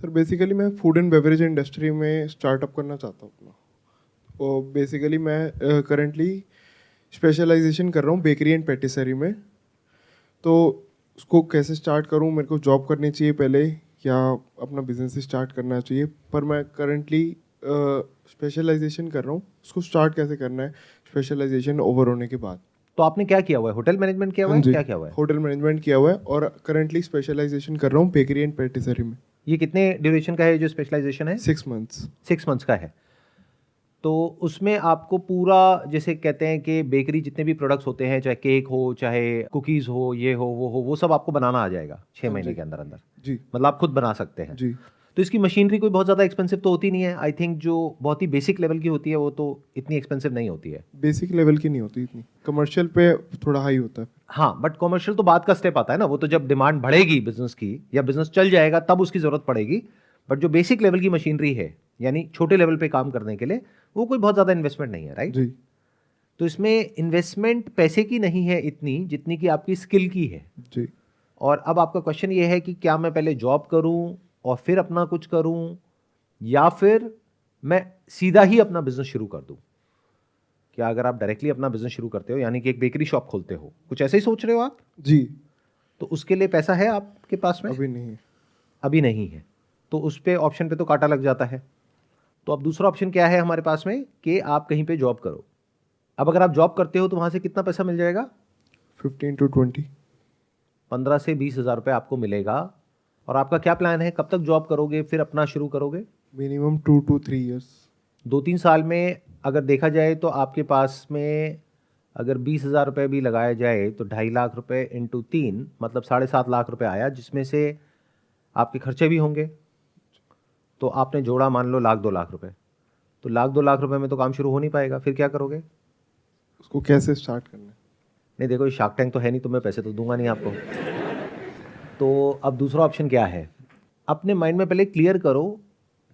Sir basically मैं food and beverage industry में startup करना चाहता हूँ अपना। और बेसिकली मैं करंटली स्पेशलाइजेशन कर रहा हूँ बेकरी एंड पेटिसरी में। तो उसको कैसे स्टार्ट करूँ मेरे को जॉब करनी चाहिए पहले या अपना बिज़नेस स्टार्ट करना चाहिए। पर मैं करंटली स्पेशलाइजेशन कर रहा हूँ उसको स्टार्ट कैसे करना है स्पेशलाइजेशन ओवर होने के बाद। तो आपने क्या किया हुआ है? होटल मैनेजमेंट किया हुआ है? हाँ क्या किया हुआ है? होटल मैनेजमेंट किया हुआ है और करंटली स्पेशलाइजेशन कर रहा हूँ बेकरी एंड पेटिसरी में। ये कितने ड्यूरेशन का है जो स्पेशलाइजेशन है? सिक्स मंथ्स सिक्स मंथ्स का है। तो उसमें आपको पूरा जैसे कहते हैं कि बेकरी जितने भी प्रोडक्ट्स होते हैं चाहे केक हो चाहे कुकीज़ हो ये हो वो हो वो सब आपको बनाना आ जाएगा छः हाँ महीने के अंदर अंदर जी। मतलब आप खुद बना सकते हैं। जी। तो इसकी मशीनरी कोई बहुत ज़्यादा एक्सपेंसिव तो होती नहीं है। आई थिंक जो बहुत ही बेसिक लेवल की होती है वो तो इतनी एक्सपेंसिव नहीं होती है। बेसिक लेवल की नहीं होती इतनी। कमर्शियल पे थोड़ा हाई होता है। हाँ बट कॉमर्शियल तो बाद का स्टेप आता है ना। वो तो जब डिमांड बढ़ेगी बिज़नेस की या बिज़नेस चल जाएगा तब उसकी ज़रूरत पड़ेगी। बट जो बेसिक लेवल की मशीनरी है यानी छोटे लेवल पे काम करने के लिए वो कोई बहुत ज़्यादा इन्वेस्टमेंट नहीं है राइट जी। तो इसमें इन्वेस्टमेंट पैसे की नहीं है इतनी जितनी कि आपकी स्किल की है। जी। और अब आपका क्वेश्चन ये है कि क्या मैं पहले जॉब करूँ और फिर अपना कुछ करूँ या फिर मैं सीधा ही अपना बिज़नेस शुरू कर दूँ। क्या अगर आप डायरेक्टली अपना बिज़नेस शुरू करते हो यानी कि एक बेकरी शॉप खोलते हो कुछ ऐसे ही सोच रहे हो आप? जी। तो उसके लिए पैसा है आपके पास में? अभी नहीं अभी नहीं है। तो उस पर ऑप्शन पे तो कांटा लग जाता है। तो अब दूसरा ऑप्शन क्या है हमारे पास में? कि आप कहीं पे जॉब करो। अब अगर आप जॉब करते हो तो वहाँ से कितना पैसा मिल जाएगा? फिफ्टीन टू ट्वेंटी पंद्रह से बीस हज़ार रुपये आपको मिलेगा। और आपका क्या प्लान है? कब तक जॉब करोगे? फिर अपना शुरू करोगे? Minimum two two three years दो तीन साल में अगर देखा जाए तो आपके पास में अगर बीस हज़ार रुपये भी लगाया जाए तो ढाई लाख रुपए इंटू तीन मतलब साढ़े सात लाख रुपए आया जिसमें से आपके खर्चे भी होंगे। तो आपने जोड़ा मान लो लाख दो लाख रुपए। तो लाख दो लाख रुपए में तो काम शुरू हो नहीं पाएगा। फिर क्या करोगे? उसको कैसे स्टार्ट करना है? नहीं देखो ये शार्क टैंक तो है नहीं तो मैं पैसे तो दूँगा नहीं आपको। तो अब दूसरा ऑप्शन क्या है? अपने माइंड में पहले क्लियर करो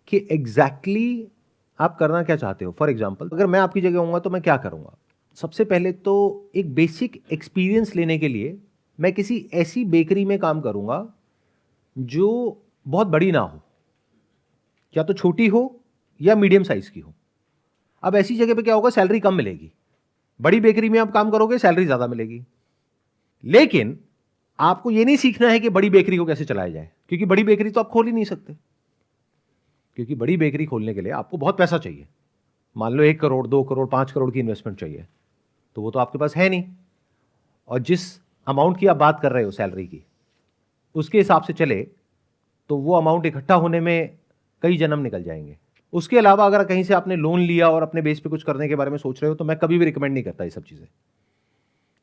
कि एग्जैक्टली exactly आप करना क्या चाहते हो. फॉर एग्ज़ाम्पल अगर मैं आपकी जगह होऊँगा तो मैं क्या करूँगा? सबसे पहले तो एक बेसिक एक्सपीरियंस लेने के लिए मैं किसी ऐसी बेकरी में काम करूँगा जो बहुत बड़ी ना हो. या तो छोटी हो या मीडियम साइज़ की हो. अब ऐसी जगह पे क्या होगा? सैलरी कम मिलेगी. बड़ी बेकरी में आप काम करोगे सैलरी ज़्यादा मिलेगी. लेकिन आपको ये नहीं सीखना है कि बड़ी बेकरी को कैसे चलाया जाए, क्योंकि बड़ी बेकरी तो आप खोल ही नहीं सकते। क्योंकि बड़ी बेकरी खोलने के लिए आपको बहुत पैसा चाहिए। मान लो एक करोड़, दो करोड़, पाँच करोड़ की इन्वेस्टमेंट चाहिए तो वो तो आपके पास है नहीं। और जिस अमाउंट की आप बात कर रहे हो सैलरी की, उसके हिसाब से चले तो वो अमाउंट इकट्ठा होने में कई जन्म निकल जाएँगे। उसके अलावा अगर कहीं से आपने लोन लिया और अपने बेस पे कुछ करने के बारे में सोच रहे हो तो मैं कभी भी रिकमेंड नहीं करता ये सब चीज़ें।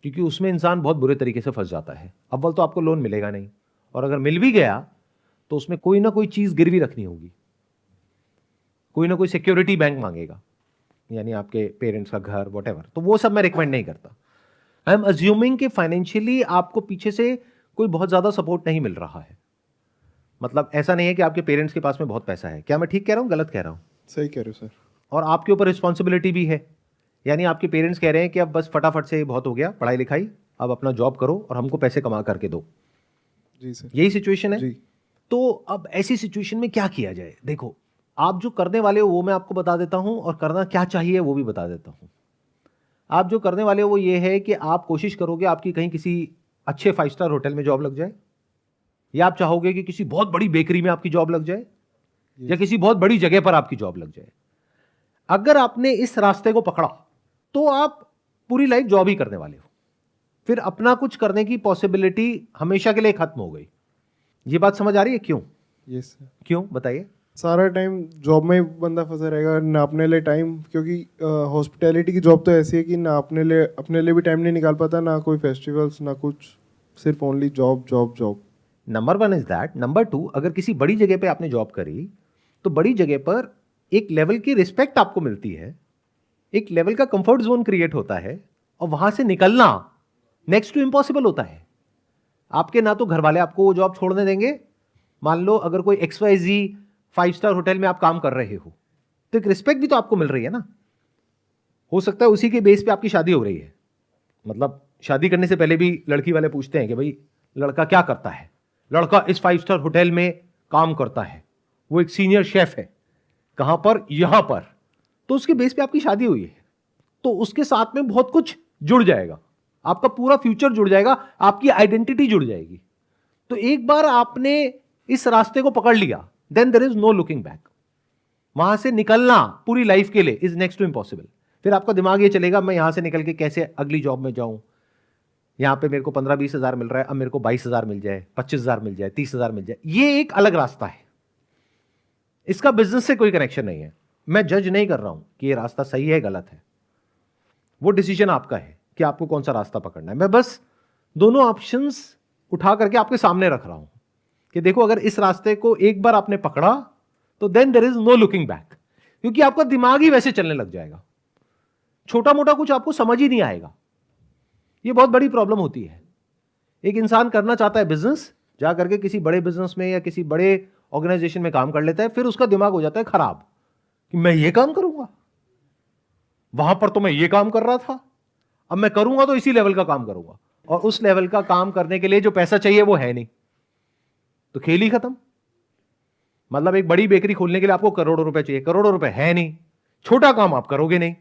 क्योंकि उसमें इंसान बहुत बुरे तरीके से फंस जाता है। अव्वल तो आपको लोन मिलेगा नहीं। और अगर मिल भी गया तो उसमें कोई ना कोई चीज़ गिरवी रखनी होगी। कोई ना कोई सिक्योरिटी बैंक मांगेगा यानी आपके पेरेंट्स का घर वट तो वो सब मैं रिकमेंड नहीं करता। आई एम अज्यूमिंग कि फाइनेंशियली आपको पीछे से कोई बहुत ज़्यादा सपोर्ट नहीं मिल रहा है। मतलब ऐसा नहीं है कि आपके पेरेंट्स के पास में बहुत पैसा है। क्या मैं ठीक कह रहा हूँ? गलत कह रहा हूँ? सही कह रहे हो सर और आपके ऊपर रिस्पॉन्सिबिलिटी भी है। यानी आपके पेरेंट्स कह रहे हैं कि अब बस फटाफट से बहुत हो गया पढ़ाई लिखाई अब अपना जॉब करो और हमको पैसे कमा करके दो। जी सर। यही सिचुएशन है? जी। तो अब ऐसी सिचुएशन में क्या किया जाए? देखो आप जो करने वाले हो वो मैं आपको बता देता हूँ और करना क्या चाहिए वो भी बता देता हूँ। आप जो करने वाले हो वो ये है कि आप कोशिश करोगे आपकी कहीं किसी अच्छे फाइव स्टार होटल में जॉब लग जाए या आप चाहोगे कि किसी बहुत बड़ी बेकरी में आपकी जॉब लग जाए या किसी बहुत बड़ी जगह पर आपकी जॉब लग जाए। अगर आपने इस रास्ते को पकड़ा तो आप पूरी लाइफ जॉब ही करने वाले हो। फिर अपना कुछ करने की पॉसिबिलिटी हमेशा के लिए खत्म हो गई। ये बात समझ आ रही है क्यों? यस सर क्यों? बताइए। सारा टाइम जॉब में बंदा फंसा रहेगा ना अपने लिए टाइम क्योंकि हॉस्पिटैलिटी की जॉब तो ऐसी है कि ना अपने लिए अपने लिए भी टाइम नहीं निकाल पाता ना कोई फेस्टिवल्स ना कुछ सिर्फ़ only job job job number one is that number two अगर किसी बड़ी जगह पे आपने जॉब करी तो बड़ी जगह पर एक लेवल की रिस्पेक्ट आपको मिलती है। एक लेवल का कंफर्ट जोन क्रिएट होता है और वहाँ से निकलना नेक्स्ट टू इम्पॉसिबल होता है। आपके ना तो घर वाले आपको वो जॉब छोड़ने देंगे। मान लो अगर कोई X Y Z five star hotel में आप काम कर रहे हो तो एक रिस्पेक्ट भी तो आपको मिल रही है ना। हो सकता है उसी के बेस पे आपकी शादी हो रही है। मतलब शादी करने से पहले भी लड़की वाले पूछते हैं कि भाई, लड़का क्या करता है? लड़का इस फाइव स्टार होटल में काम करता है। वो एक सीनियर शेफ है। कहाँ पर? यहाँ पर। तो उसके बेस पे आपकी शादी हुई है। तो उसके साथ में बहुत कुछ जुड़ जाएगा। आपका पूरा फ्यूचर जुड़ जाएगा, आपकी आइडेंटिटी जुड़ जाएगी। तो एक बार आपने इस रास्ते को पकड़ लिया then there is no looking back वहाँ से निकलना पूरी लाइफ के लिए इज़ नेक्स्ट टू इम्पॉसिबल फिर आपका दिमाग ये चलेगा, मैं यहाँ से निकल के कैसे अगली जॉब में जाऊँ? यहाँ पे मेरे को पंद्रह बीस हज़ार मिल रहा है, अब मेरे को बाईस हज़ार मिल जाए, पच्चीस हज़ार मिल जाए, तीस हज़ार मिल जाए। ये एक अलग रास्ता है। इसका बिज़नेस से कोई कनेक्शन नहीं है। मैं जज नहीं कर रहा हूँ कि ये रास्ता सही है, गलत है। वो डिसीज़न आपका है कि आपको कौन सा रास्ता पकड़ना है। मैं बस दोनों ऑप्शंस उठा करके आपके सामने रख रहा हूँ कि देखो, अगर इस रास्ते को एक बार आपने पकड़ा तो then there is no looking back क्योंकि आपका दिमाग ही वैसे चलने लग जाएगा। छोटा मोटा कुछ आपको समझ ही नहीं आएगा। ये बहुत बड़ी प्रॉब्लम होती है। एक इंसान करना चाहता है बिज़नेस जा करके किसी बड़े बिज़नेस में या किसी बड़े ऑर्गेनाइजेशन में काम कर लेता है, फिर उसका दिमाग हो जाता है खराब। कि मैं ये काम करूँगा? वहाँ पर तो मैं ये काम कर रहा था। अब मैं करूँगा तो इसी लेवल का काम करूँगा। और उस लेवल का काम करने के लिए जो पैसा चाहिए वो है नहीं। तो खेल ही खत्म। मतलब एक बड़ी बेकरी खोलने के लिए आपको करोड़ों रुपए चाहिए। करोड़ों रुपए है नहीं। छोटा काम आप करोगे नहीं।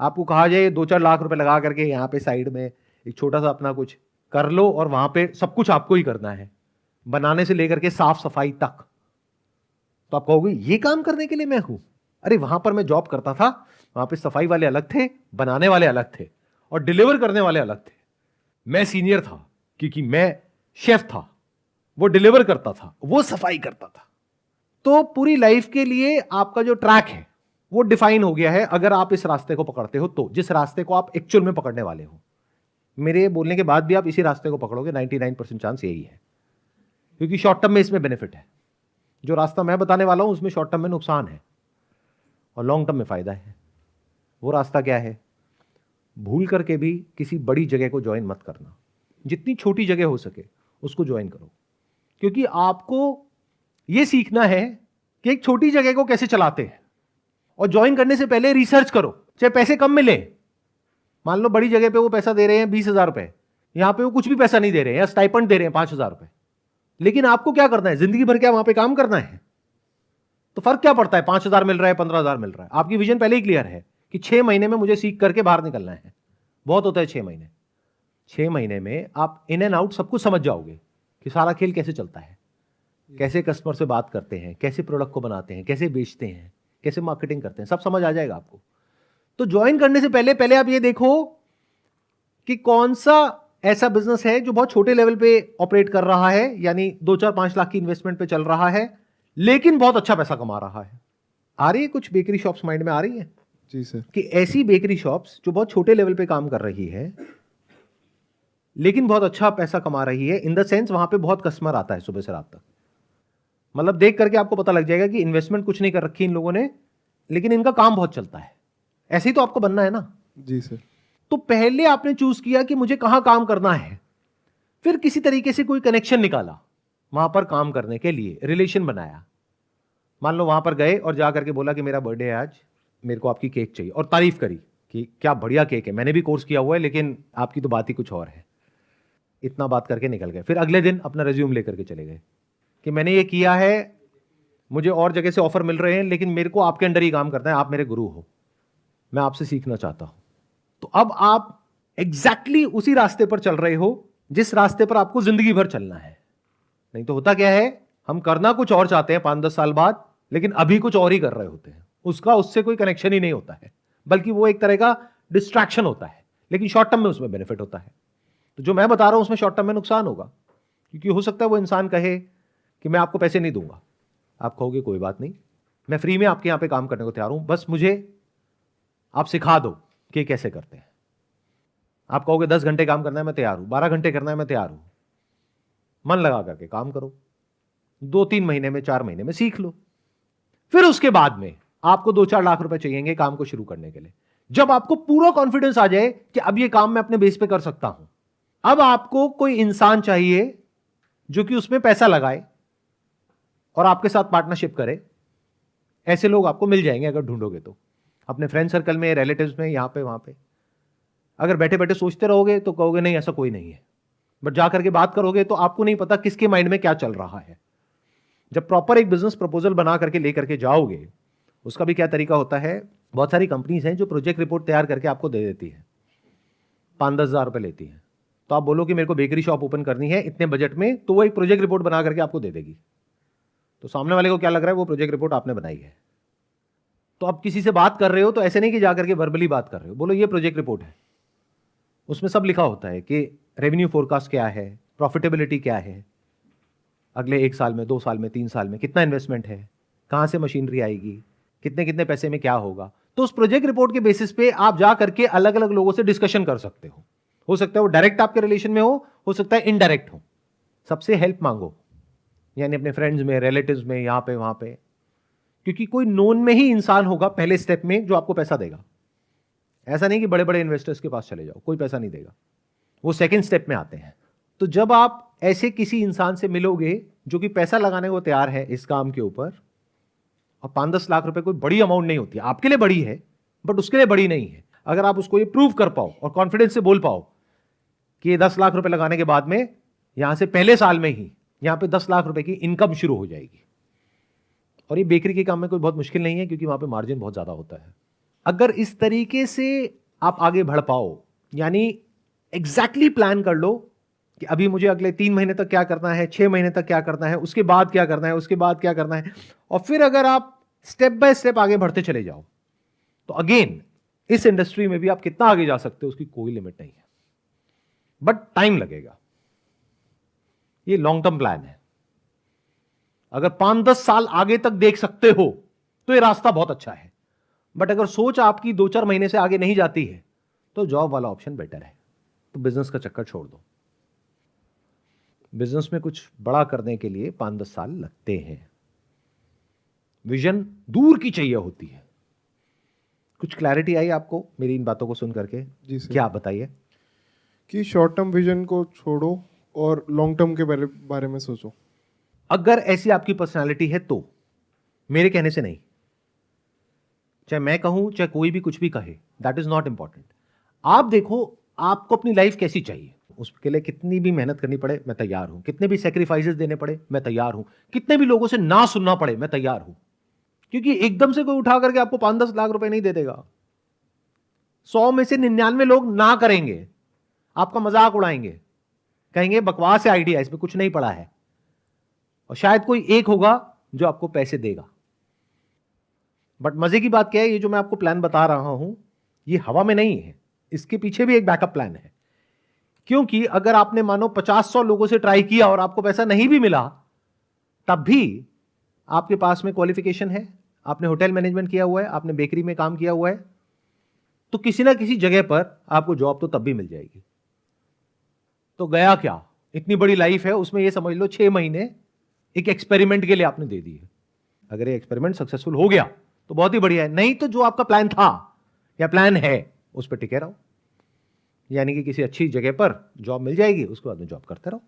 आपको कहा जाए दो चार लाख रुपए लगा करके यहाँ पे साइड में एक छोटा सा अपना कुछ कर लो और वहाँ पे सब कुछ आपको ही करना है। बनाने से लेकर के साफ़ सफ़ाई तक। तो आप कहोगे, ये काम करने के लिए मैं हूँ। अरे वहाँ पर मैं जॉब करता था, वहाँ पे सफ़ाई वाले अलग थे, बनाने वाले अलग थे और डिलीवर करने वाले अलग थे। मैं सीनियर था, क्योंकि मैं शेफ था, वो डिलीवर करता था, वो सफ़ाई करता था। तो पूरी लाइफ के लिए आपका जो ट्रैक है, वो डिफाइन हो गया है, अगर आप इस रास्ते को पकड़ते हो तो जिस रास्ते को आप एक्चुअल में पकड़ने वाले हो। मेरे बोलने के बाद भी आप इसी रास्ते को पकड़ोगे 99 परसेंट चांस यही है। क्योंकि शॉर्ट टर्म में इसमें बेनिफिट है। जो रास्ता मैं बताने वाला हूँ, उसमें शॉर्ट टर्म में नुकसान है। और लॉन्ग टर्म में फ़ायदा है। वो रास्ता क्या है? भूल करके भी किसी बड़ी जगह को ज्वाइन मत करना। जितनी छोटी जगह हो सके, उसको ज्वाइन करो। क्योंकि आपको यह सीखना है कि एक छोटी जगह को कैसे चलाते हैं। और ज्वाइन करने से पहले रिसर्च करो, चाहे पैसे कम मिले। मान लो बड़ी जगह पे वो पैसा दे रहे हैं बीस हज़ार रुपए। यहाँ पे वो कुछ भी पैसा नहीं दे रहे हैं, या स्टाइपेंड दे रहे हैं पाँच हज़ार रुपए। लेकिन आपको क्या करना है? ज़िंदगी भर क्या वहाँ पे काम करना है? तो फ़र्क क्या पड़ता है? पाँच हज़ार मिल रहा है, पंद्रह हज़ार मिल रहा है। आपकी विजन पहले ही क्लियर है कि छह महीने में मुझे सीख करके बाहर निकलना है। बहुत होता है छह महीने। छह महीने में आप इन एंड आउट सब कुछ समझ जाओगे कि सारा खेल कैसे चलता है। कैसे कस्टमर से बात करते हैं, कैसे प्रोडक्ट को बनाते हैं, कैसे बेचते हैं, कैसे मार्केटिंग करते हैं, सब समझ आ जाएगा आपको। तो ज्वाइन करने से पहले पहले आप ये देखो कि कौन सा ऐसा बिज़नेस है जो बहुत छोटे लेवल पे ऑपरेट कर रहा है, यानी दो चार पाँच लाख की इन्वेस्टमेंट पे चल रहा है लेकिन बहुत अच्छा पैसा कमा रहा है। आ रही है कुछ बेकरी शॉप्स माइंड में आ रही है? जी सर कि ऐसी बेकरी शॉप्स जो बहुत छोटे लेवल पे काम कर रही है लेकिन बहुत अच्छा पैसा कमा रही है इन द सेंस वहाँ पे बहुत कस्टमर आता है सुबह से रात तक। मतलब देख करके आपको पता लग जाएगा कि इन्वेस्टमेंट कुछ नहीं कर रखी इन लोगों ने लेकिन इनका काम बहुत चलता है। ऐसे ही तो आपको बनना है ना? जी सर तो पहले आपने चूज़ किया कि मुझे कहाँ काम करना है। फिर किसी तरीके से कोई कनेक्शन निकाला। वहाँ पर काम करने के लिए रिलेशन बनाया। मान लो वहाँ पर गए और जा करके बोला कि मेरा बर्थडे है आज, मेरे को आपकी केक चाहिए। और तारीफ़ करी कि क्या बढ़िया केक है। मैंने भी कोर्स किया हुआ है, लेकिन आपकी तो बात ही कुछ और है। इतना बात करके निकल गए। फिर अगले दिन अपना रेज्यूम लेकर के चले गए कि मैंने ये किया है, मुझे और जगह से ऑफ़र मिल रहे हैं, लेकिन मेरे को आपके अंडर ही काम करना है, आप मेरे गुरु हो। मैं आपसे सीखना चाहता हूँ। तो अब आप एग्जैक्टली exactly उसी रास्ते पर चल रहे हो, जिस रास्ते पर आपको ज़िंदगी भर चलना है। नहीं तो होता क्या है? हम करना कुछ और चाहते हैं पाँच दस साल बाद, लेकिन अभी कुछ और ही कर रहे होते हैं। उसका, उससे कोई कनेक्शन ही नहीं होता है। बल्कि वो एक तरह का डिस्ट्रैक्शन होता है, लेकिन शॉर्ट टर्म में उसमें बेनिफिट होता है। तो जो मैं बता रहा हूँ, उसमें शॉर्ट टर्म में नुकसान होगा। क्योंकि हो सकता है वो इंसान कहे कि मैं आपको पैसे नहीं दूँगा। आप कहोगे, कोई बात नहीं। मैं फ्री में आपके यहाँ पे काम करने को तैयार हूँ। बस मुझे आप सिखा दो कि कैसे करते हैं। आप कहोगे, दस घंटे काम करना है, मैं तैयार हूँ। बारह घंटे करना है, मैं तैयार हूँ। मन लगा करके काम करो। दो तीन महीने में, चार महीने में सीख लो। फिर उसके बाद में आपको दो चार लाख रुपए चाहिए काम को शुरू करने के लिए। जब आपको पूरा कॉन्फिडेंस आ जाए कि अब ये काम मैं अपने बेस पे कर सकता हूँ, अब आपको कोई इंसान चाहिए जो कि उसमें पैसा लगाए और आपके साथ पार्टनरशिप करे, ऐसे लोग आपको मिल जाएँगे अगर ढूंढोगे तो। अपने फ्रेंड सर्कल में रिलेटिव्स में, यहाँ पे, वहाँ पे। अगर बैठे बैठे सोचते रहोगे तो कहोगे, नहीं, ऐसा कोई नहीं है। बट जाकर के बात करोगे तो आपको नहीं पता किसके माइंड में क्या चल रहा है। जब प्रॉपर एक बिज़नेस प्रपोजल बना करके ले करके जाओगे, उसका भी क्या तरीका होता है? बहुत सारी कंपनीज़ हैं जो प्रोजेक्ट रिपोर्ट तैयार करके आपको दे देती है। पाँच दस हज़ार रुपये लेती है। तो आप बोलो कि मेरे को बेकरी शॉप ओपन करनी है, इतने बजट में तो वो एक प्रोजेक्ट रिपोर्ट बना करके आपको दे देगी। तो सामने वाले को क्या लग रहा है, वो प्रोजेक्ट रिपोर्ट आपने बनाई है। तो आप किसी से बात कर रहे हो तो ऐसे नहीं कि जा करके वर्बली बात कर रहे हो। बोलो, ये प्रोजेक्ट रिपोर्ट है। उसमें सब लिखा होता है कि रेवेन्यू फोरकास्ट क्या है प्रॉफिटेबिलिटी क्या है, अगले एक साल में, दो साल में, तीन साल में कितना इन्वेस्टमेंट है, कहाँ से मशीनरी आएगी कितने कितने पैसे में क्या होगा। तो उस प्रोजेक्ट रिपोर्ट के बेसिस पे आप जा करके अलग अलग लोगों से डिस्कशन कर सकते हो। हो सकता है वो डायरेक्ट आपके रिलेशन में हो हो सकता है इनडायरेक्ट हो। सबसे हेल्प मांगो, यानी अपने फ्रेंड्स में रिलेटिव्स में, यहाँ पे, वहाँ पे। क्योंकि कोई नोन में ही इंसान होगा पहले स्टेप में जो आपको पैसा देगा। ऐसा नहीं कि बड़े बड़े इन्वेस्टर्स के पास चले जाओ, कोई पैसा नहीं देगा। वो सेकेंड स्टेप में आते हैं। तो जब आप ऐसे किसी इंसान से मिलोगे जो कि पैसा लगाने को तैयार है इस काम के ऊपर और पाँच दस लाख रुपए कोई बड़ी अमाउंट नहीं होती। आपके लिए बड़ी है बट उसके लिए बड़ी नहीं है। अगर आप उसको ये प्रूव कर पाओ और कॉन्फिडेंस से बोल पाओ कि ये दस लाख रुपए लगाने के बाद में यहाँ से पहले साल में ही यहाँ पे दस लाख रुपए की इनकम शुरू हो जाएगी। और ये बेकरी के काम में कोई बहुत मुश्किल नहीं है क्योंकि वहाँ पे मार्जिन बहुत ज़्यादा होता है। अगर इस तरीके से आप आगे बढ़ पाओ, यानी एग्जैक्टली exactly प्लान कर लो कि अभी मुझे अगले तीन महीने तक क्या करना है, छह महीने तक क्या करना है, उसके बाद क्या करना है, उसके बाद क्या करना है, और फिर अगर आप स्टेप बाय स्टेप आगे बढ़ते चले जाओ तो अगेन इस इंडस्ट्री में भी आप कितना आगे जा सकते हो, उसकी कोई लिमिट नहीं है। बट टाइम लगेगा। ये लॉन्ग टर्म प्लान है। अगर पाँच दस साल आगे तक देख सकते हो तो ये रास्ता बहुत अच्छा है। बट अगर सोच आपकी दो चार महीने से आगे नहीं जाती है तो जॉब वाला ऑप्शन बेटर है। तो बिज़नेस का चक्कर छोड़ दो। बिज़नेस में कुछ बड़ा करने के लिए पाँच दस साल लगते हैं। विजन दूर की चाहिए होती है। कुछ क्लैरिटी आई आपको मेरी इन बातों को सुन करके? जी सर। क्या बताइए? कि शॉर्ट टर्म विजन को छोड़ो और लॉन्ग टर्म के बारे बारे में सोचो। अगर ऐसी आपकी पर्सनालिटी है तो मेरे कहने से नहीं। चाहे मैं कहूँ, चाहे कोई भी कुछ भी कहे दैट इज़ नॉट इंपॉर्टेंट आप देखो, आपको अपनी लाइफ कैसी चाहिए? उसके लिए कितनी भी मेहनत करनी पड़े, मैं तैयार हूँ। कितने भी सेक्रीफाइसेस देने पड़े, मैं तैयार हूँ। कितने भी लोगों से ना सुनना पड़े, मैं तैयार हूँ। क्योंकि एकदम से कोई उठा करके आपको पाँच दस लाख रुपए नहीं दे देगा। सौ में से निन्यानवे लोग ना करेंगे। आपका मज़ाक उड़ाएँगे। कहेंगे, बकवास है आइडिया इसमें कुछ नहीं पड़ा है। और शायद कोई एक होगा जो आपको पैसे देगा। बट मज़े की बात क्या है, ये जो मैं आपको प्लान बता रहा हूँ, ये हवा में नहीं है। इसके पीछे भी एक बैकअप प्लान है। क्योंकि अगर आपने मानो पचास सौ लोगों से ट्राई किया और आपको पैसा नहीं भी मिला, तब भी आपके पास में क्वालिफिकेशन है। आपने होटल मैनेजमेंट किया हुआ है, आपने बेकरी में काम किया हुआ है। तो किसी ना किसी जगह पर आपको जॉब तो तब भी मिल जाएगी। तो गया क्या? इतनी बड़ी लाइफ है, उसमें यह समझ लो छह महीने एक एक्सपेरिमेंट के लिए आपने दे दी है। अगर ये एक्सपेरिमेंट सक्सेसफुल हो गया तो बहुत ही बढ़िया है। नहीं तो जो आपका प्लान था, या प्लान है, उस पर टिके रहो। यानी कि किसी अच्छी जगह पर जॉब मिल जाएगी, उसके बाद में जॉब करते रहो।